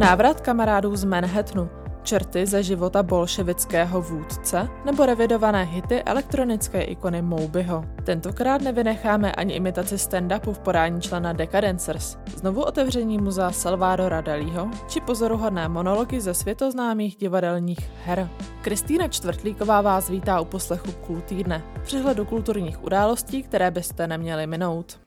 Návrat kamarádů z Manhattanu, čerty ze života bolševického vůdce nebo revidované hity elektronické ikony Mobyho. Tentokrát nevynecháme ani imitaci stand-upu v podání člena Decadencers, znovu otevření muzea Salvadora Dalího či pozoruhodné monology ze světoznámých divadelních her. Kristýna Čtvrtlíková vás vítá u poslechu Kultýdne, přehledu kulturních událostí, které byste neměli minout.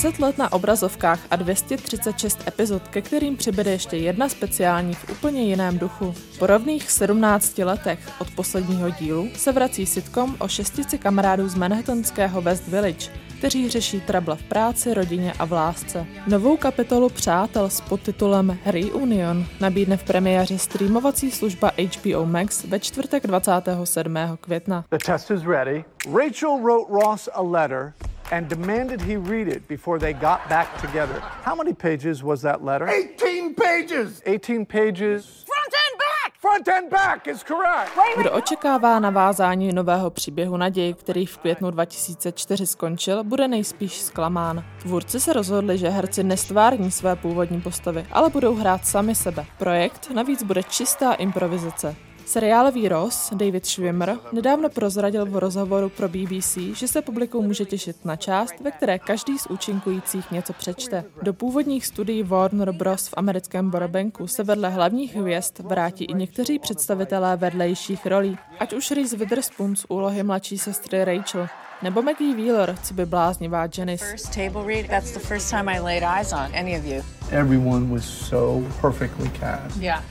Deset let na obrazovkách a 236 epizod, ke kterým přibude ještě jedna speciální v úplně jiném duchu. Po rovných 17 letech od posledního dílu se vrací sitcom o šestici kamarádů z manhattanského West Village, kteří řeší trable v práci, rodině a v lásce. Novou kapitolu Přátel s podtitulem Reunion nabídne v premiéře streamovací služba HBO Max ve čtvrtek 27. května. The test is ready. Rachel wrote Ross a letter and demanded he read it before they got back together. How many pages was that letter? 18 pages! 18 pages. Front and back! Front and back is correct. Kdo očekává navázání nového příběhu naději, který v květnu 2004 skončil, bude nejspíš zklamán. Tvůrci se rozhodli, že herci nestvární své původní postavy, ale budou hrát sami sebe. Projekt navíc bude čistá improvizace. Seriálový Ross, David Schwimmer, nedávno prozradil v rozhovoru pro BBC, že se publikum může těšit na část, ve které každý z účinkujících něco přečte. Do původních studií Warner Bros. v americkém Burbanku se vedle hlavních hvězd vrátí i někteří představitelé vedlejších rolí, ať už Reese Witherspoon z úlohy mladší sestry Rachel, nebo Maggie Wheeler, co by bláznivá Janice. First table read, that's the first time I laid eyes on any of you. Everyone was so perfectly cast. Yeah.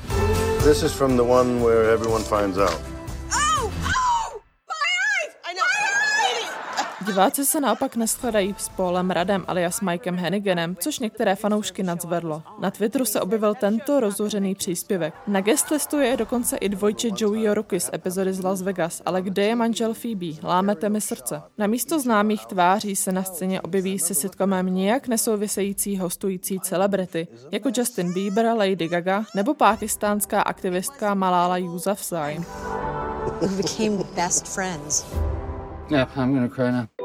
This is from the one where everyone finds out. Diváci se naopak neskladají s Paulem Radem alias Mikem Henniganem, což některé fanoušky nadzvedlo. Na Twitteru se objevil tento rozhořený příspěvek. Na guest listu je dokonce i dvojče Joey Joruky z epizody z Las Vegas, ale kde je manžel Phoebe? Lámete mi srdce. Na místo známých tváří se na scéně objeví se sitcomem nijak nesouvisející hostující celebrity, jako Justin Bieber, Lady Gaga nebo pákistánská aktivistka Malala Yousafzai. We became best friends. Yeah, I'm gonna cry now.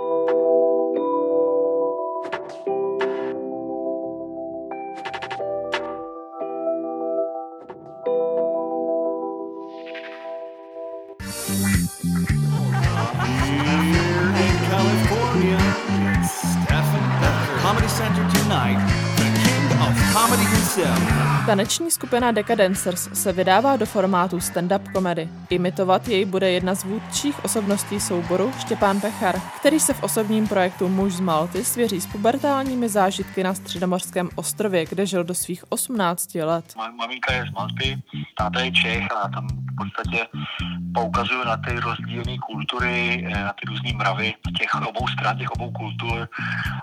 Taneční skupina Decadencers se vydává do formátu stand-up komedy. Imitovat jej bude jedna z vůdčích osobností souboru Štěpán Pechar, který se v osobním projektu Muž z Malty svěří s pubertálními zážitky na středomorském ostrově, kde žil do svých 18 let. Moje maminka je z Malty, táta je Čech a tam v podstatě poukazuju na ty rozdílné kultury, eh, na ty různé mravy těch obou stran, těch obou kultur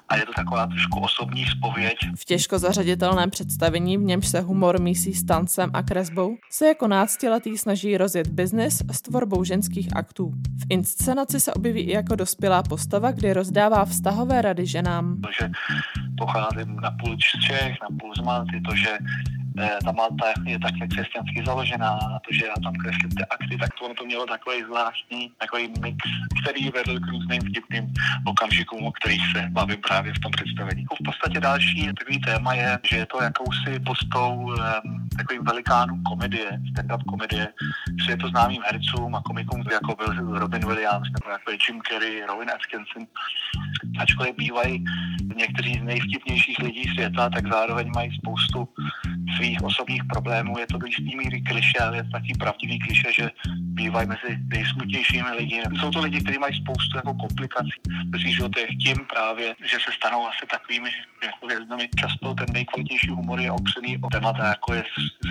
a je to taková trošku osobní spověď. V těžko zařaditelném představení, v němž se humor mísí s tancem a kresbou, se jako náctiletý snaží rozjet biznis s tvorbou ženských aktů. V inscenaci se objeví i jako dospělá postava, kdy rozdává vztahové rady ženám. To, že pocházím na půl z Čech, na půl z Malty, to, že ta Malta je také křesťansky založená, a to, že já tam kreslím ty akty, tak to, ono to mělo takový zvláštní, takový mix, který vedl k různým vtipným okamžikům, o kterých se bavím právě v tom představení. V podstatě další takový téma je, že je to jakousi postou um, takovým velikánům komedie, stand-up komedie, světoznámým hercům a komikům, jako byl Robin Williams, nebo jako je Jim Carrey, Rowan Atkinson, ačkoliv bývají někteří z nejvtipnějších lidí světa, tak zároveň mají spoustu svých osobních problémů. Je to do jistý míry kliše, ale je to taky pravdivý kliše, že bývají mezi nejsmutnějšími lidi. Jsou to lidi, kteří mají spoustu jako komplikací ve svých životech tím právě, že se stanou asi takovými jako hvězdami. Často ten nejkvalitnější humor je opřený o témata, jako je,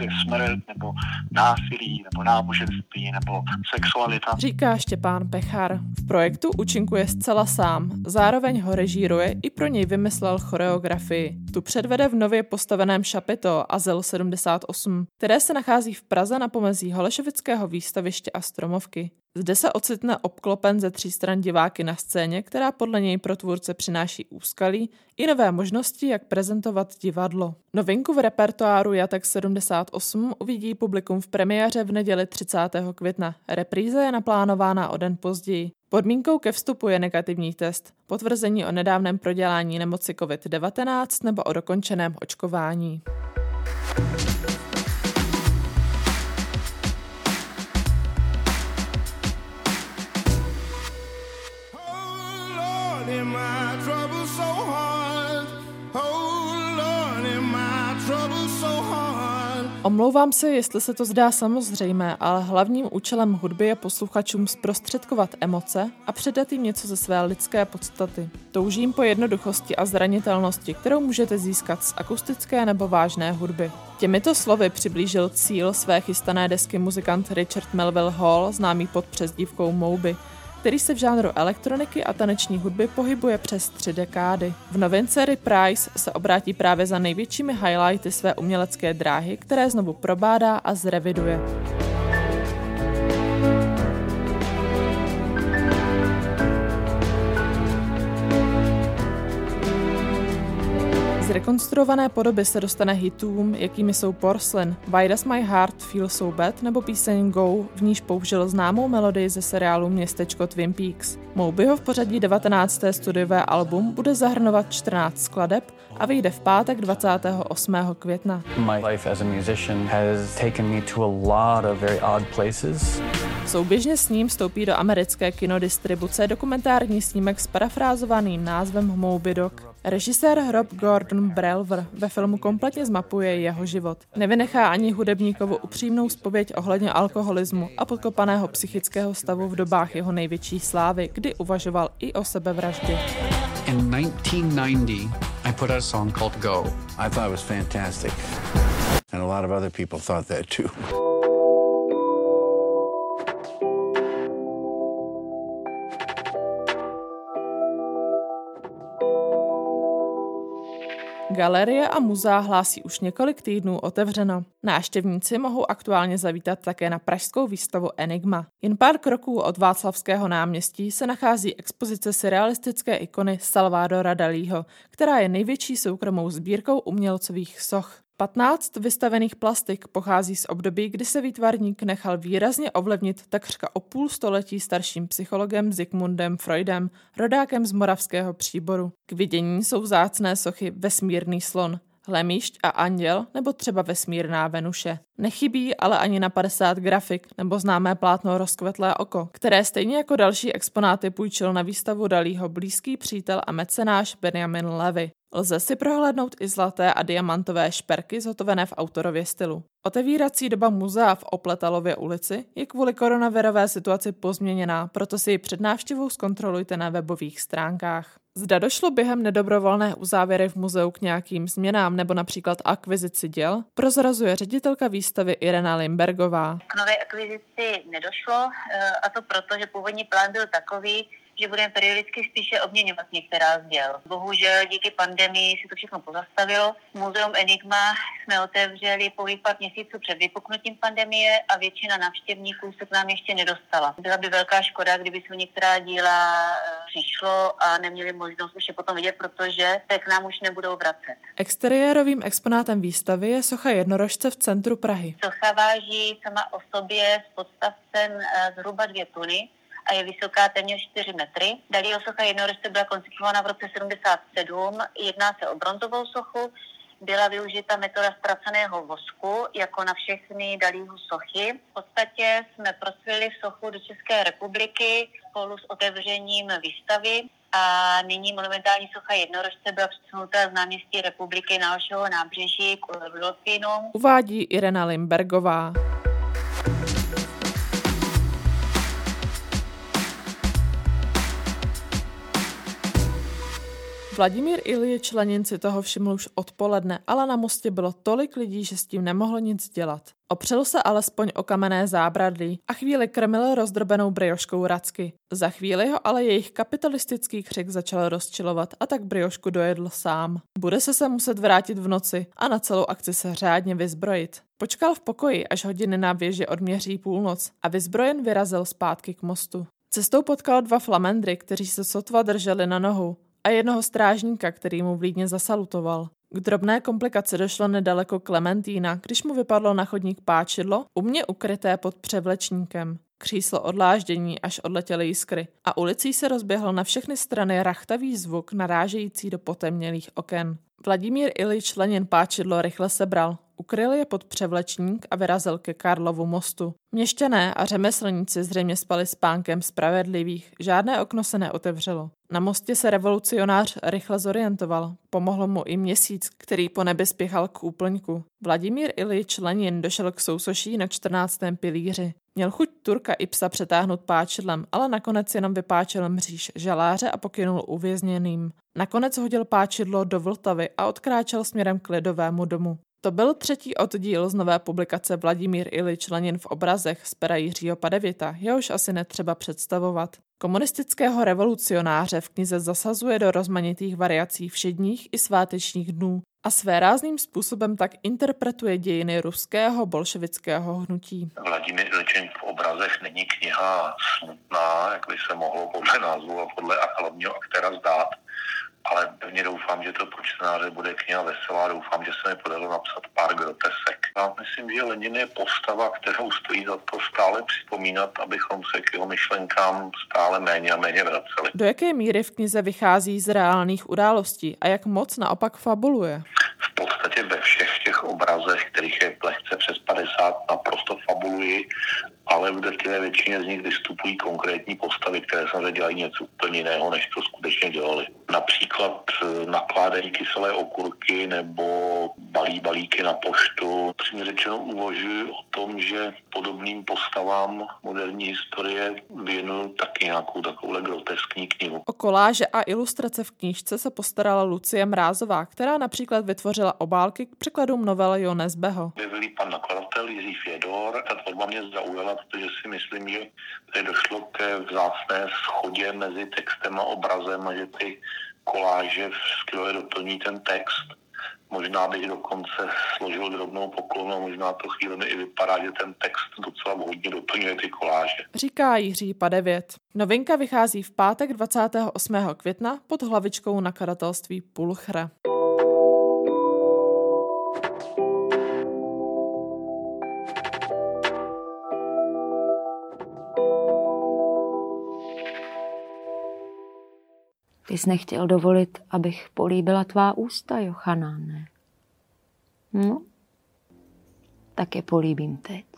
je smrt, nebo násilí, nebo náboženství, nebo sexualita. Říká Štěpán Pechar. V projektu účinkuje zcela sám. Zároveň ho režíruje i pro něj vymyslel choreografii. Tu předvede v nově postaveném šapito Azyl 78, které se nachází v Praze na pomezí Holešovického výstaviště a Stromovky. Zde se ocitne obklopen ze tří stran diváky na scéně, která podle něj pro tvůrce přináší úskalí i nové možnosti, jak prezentovat divadlo. Novinku v repertoáru Jatek 78 uvidí publikum v premiéře v neděli 30. května. Repríze je naplánována o den později. Podmínkou ke vstupu je negativní test, potvrzení o nedávném prodělání nemoci COVID-19 nebo o dokončeném očkování. Omlouvám se, jestli se to zdá samozřejmé, ale hlavním účelem hudby je posluchačům zprostředkovat emoce a předat jim něco ze své lidské podstaty. Toužím po jednoduchosti a zranitelnosti, kterou můžete získat z akustické nebo vážné hudby. Těmito slovy přiblížil cíl své chystané desky muzikant Richard Melville Hall, známý pod přezdívkou Moby který se v žánru elektroniky a taneční hudby pohybuje přes tři dekády. V novince Reprise se obrátí právě za největšími highlighty své umělecké dráhy, které znovu probádá a zreviduje. Rekonstruované podoby se dostane hitům, jakými jsou Porcelain, Why Does My Heart Feel So Bad nebo píseň Go, v níž použil známou melodii ze seriálu Městečko Twin Peaks. Mobyho v pořadí 19. studiové album bude zahrnovat 14 skladeb a vyjde v pátek 28. května. My life as a musician has taken me to a lot of very odd places. Souběžně s ním vstoupí do americké kinodistribuce dokumentární snímek s parafrázovaným názvem Moby Dog. Režisér Rob Gordon Brelver ve filmu kompletně zmapuje jeho život. Nevynechá ani hudebníkovu upřímnou spověď ohledně alkoholismu a podkopaného psychického stavu v dobách jeho největší slávy, kdy uvažoval i o sebevraždě. In 1990, I put out a song called Go. I thought it was fantastic. And a lot of other people thought that too. Galerie a muzea hlásí už několik týdnů otevřeno. Náštěvníci mohou aktuálně zavítat také na pražskou výstavu Enigma. Jen pár kroků od Václavského náměstí se nachází expozice surrealistické ikony Salvadora Dalího, která je největší soukromou sbírkou umělcových soch. 15 vystavených plastik pochází z období, kdy se výtvarník nechal výrazně ovlivnit takřka o půl století starším psychologem Zygmundem Freudem, rodákem z moravského příboru. K vidění jsou vzácné sochy Vesmírný slon, Hlemíšť a Anděl nebo třeba Vesmírná Venuše. Nechybí ale ani na 50 grafik nebo známé plátno Rozkvetlé oko, které stejně jako další exponáty půjčil na výstavu Dalího blízký přítel a mecenáš Benjamin Levy. Lze si prohlédnout i zlaté a diamantové šperky zhotovené v autorově stylu. Otevírací doba muzea v Opletalově ulici je kvůli koronavirové situaci pozměněná, proto si ji před návštěvou zkontrolujte na webových stránkách. Zda došlo během nedobrovolné uzávěry v muzeu k nějakým změnám nebo například akvizici děl, prozrazuje ředitelka výstavy Irena Limbergová. K nové akvizici nedošlo eh, a to proto, že původní plán byl takový, že budeme periodicky spíše obměňovat některá z děl. Bohužel díky pandemii se to všechno pozastavilo. Muzeum Enigma jsme otevřeli pouhých pár měsíců před vypuknutím pandemie a většina návštěvníků se k nám ještě nedostala. Byla by velká škoda, kdyby se některá díla eh, přišlo a neměli možnost už je potom vidět, protože se k nám už nebudou vracet. Exteriérovým exponátem výstavy je socha jednorožce v centru Prahy. Socha váží sama o sobě s podstavcem eh, zhruba dvě tuny a je vysoká téměř 4 metry. Dalího socha jednorožce byla koncipována v roce 77. Jedná se o bronzovou sochu, byla využita metoda ztraceného vosku, jako na všechny Dalího sochy. V podstatě jsme prosvili sochu do České republiky spolu s otevřením výstavy a nyní monumentální socha jednorožce byla přesunuta z náměstí republiky na našeho nábřeží k Rudolfínu. Uvádí Irena Limbergová. Vladimír Iljič Lenin si toho všiml už odpoledne, ale na mostě bylo tolik lidí, že s tím nemohlo nic dělat. Opřel se alespoň o kamenné zábradlí a chvíli krmil rozdrobenou brioškou racky. Za chvíli ho ale jejich kapitalistický křik začal rozčilovat a tak briošku dojedl sám. Bude se se muset vrátit v noci a na celou akci se řádně vyzbrojit. Počkal v pokoji, až hodiny na věži odměří půlnoc a vyzbrojen vyrazil zpátky k mostu. Cestou potkal dva flamendry, kteří se sotva drželi na nohu a jednoho strážníka, který mu vlídně zasalutoval. K drobné komplikaci došlo nedaleko Klementína, když mu vypadlo na chodník páčidlo, umě ukryté pod převlečníkem. Kříslo odláždění, až odletěly jiskry a ulicí se rozběhl na všechny strany rachtavý zvuk narážející do potemnělých oken. Vladimír Ilič Lenin páčidlo rychle sebral, ukryl je pod převlečník a vyrazil ke Karlovu mostu. Měšťané a řemeslníci zřejmě spali spánkem spravedlivých, žádné okno se neotevřelo. Na mostě se revolucionář rychle zorientoval. Pomohlo mu i měsíc, který po nebi spěchal k úplňku. Vladimír Ilič Lenin došel k sousoší na 14. pilíři. Měl chuť Turka i psa přetáhnout páčidlem, ale nakonec jenom vypáčil mříž žaláře a pokynul uvězněným. Nakonec hodil páčidlo do Vltavy a odkráčel směrem k lidovému domu. To byl třetí oddíl z nové publikace Vladimír Ilič Lenin v obrazech z pera Jiřího Padevěta, jehož asi netřeba představovat. Komunistického revolucionáře v knize zasazuje do rozmanitých variací všedních i svátečních dnů a své rázným způsobem tak interpretuje dějiny ruského bolševického hnutí. Vladimír Iličin v obrazech není kniha smutná, jak by se mohlo podle názvu a podle hlavního aktéra zdát ale pevně doufám, že to pro čtenáře bude kniha veselá. Doufám, že se mi podařilo napsat pár grotesek. Já myslím, že Lenin je postava, kterou stojí za to stále připomínat, abychom se k jeho myšlenkám stále méně a méně vraceli. Do jaké míry v knize vychází z reálných událostí a jak moc naopak fabuluje? Podstatě ve všech těch obrazech, kterých je lehce přes 50, naprosto fabuluji ale v drtivé většině z nich vystupují konkrétní postavy, které samozřejmě dělají něco úplně jiného, než to skutečně dělali. Například eh, nakládají kyselé okurky nebo balí balíky na poštu. Přímě řečeno uvažuji o tom, že podobným postavám moderní historie věnuju taky nějakou takovou groteskní knihu. O koláže a ilustrace v knížce se postarala Lucie Mrázová, která například vytvořila obálky k překladům novely Jones Beho. Vyvilý pan nakladatel Jiří Fiedor. Ta tvorba mě zaujala protože si myslím, že tady došlo ke vzácné schodě mezi textem a obrazem a že ty koláže skvěle doplní ten text. Možná bych dokonce složil drobnou poklonu a možná to chvíli i vypadá, že ten text docela vhodně doplňuje ty koláže. Říká Jiří Padevět. Novinka vychází v pátek 28. května pod hlavičkou nakladatelství Pulchra. Ty jsi nechtěl dovolit, abych políbila tvá ústa, Jochanáne. No, tak je políbím teď.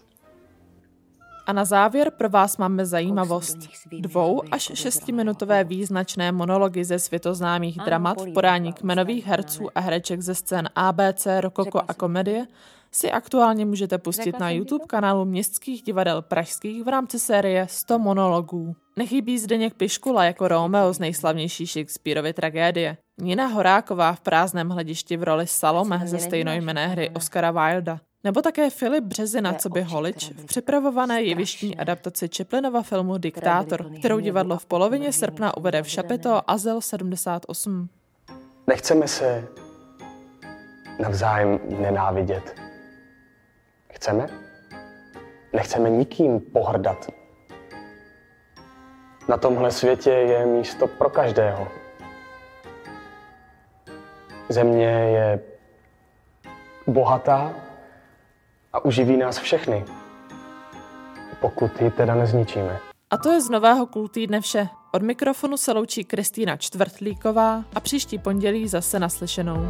A na závěr pro vás máme zajímavost. Dvou až šestiminutové význačné monology ze světoznámých dramat v podání kmenových herců a hereček ze scén ABC, Rokoko a komedie si aktuálně můžete pustit na YouTube kanálu Městských divadel pražských v rámci série 100 monologů. Nechybí Zdeněk Piškula jako Romeo z nejslavnější Shakespeareovy tragédie. Nina Horáková v prázdném hledišti v roli Salome ze stejnojmené hry Oscara Wilda. Nebo také Filip Březina, co by Holič, v připravované jevištní adaptaci Čeplinova filmu Diktátor, kterou divadlo v polovině srpna uvede v Šapito Azel 78. Nechceme se navzájem nenávidět. Chceme? Nechceme nikým pohrdat. Na tomhle světě je místo pro každého. Země je bohatá a uživí nás všechny, pokud ji teda nezničíme. A to je z nového kultýdne vše. Od mikrofonu se loučí Kristýna Čtvrtlíková a příští pondělí zase naslyšenou.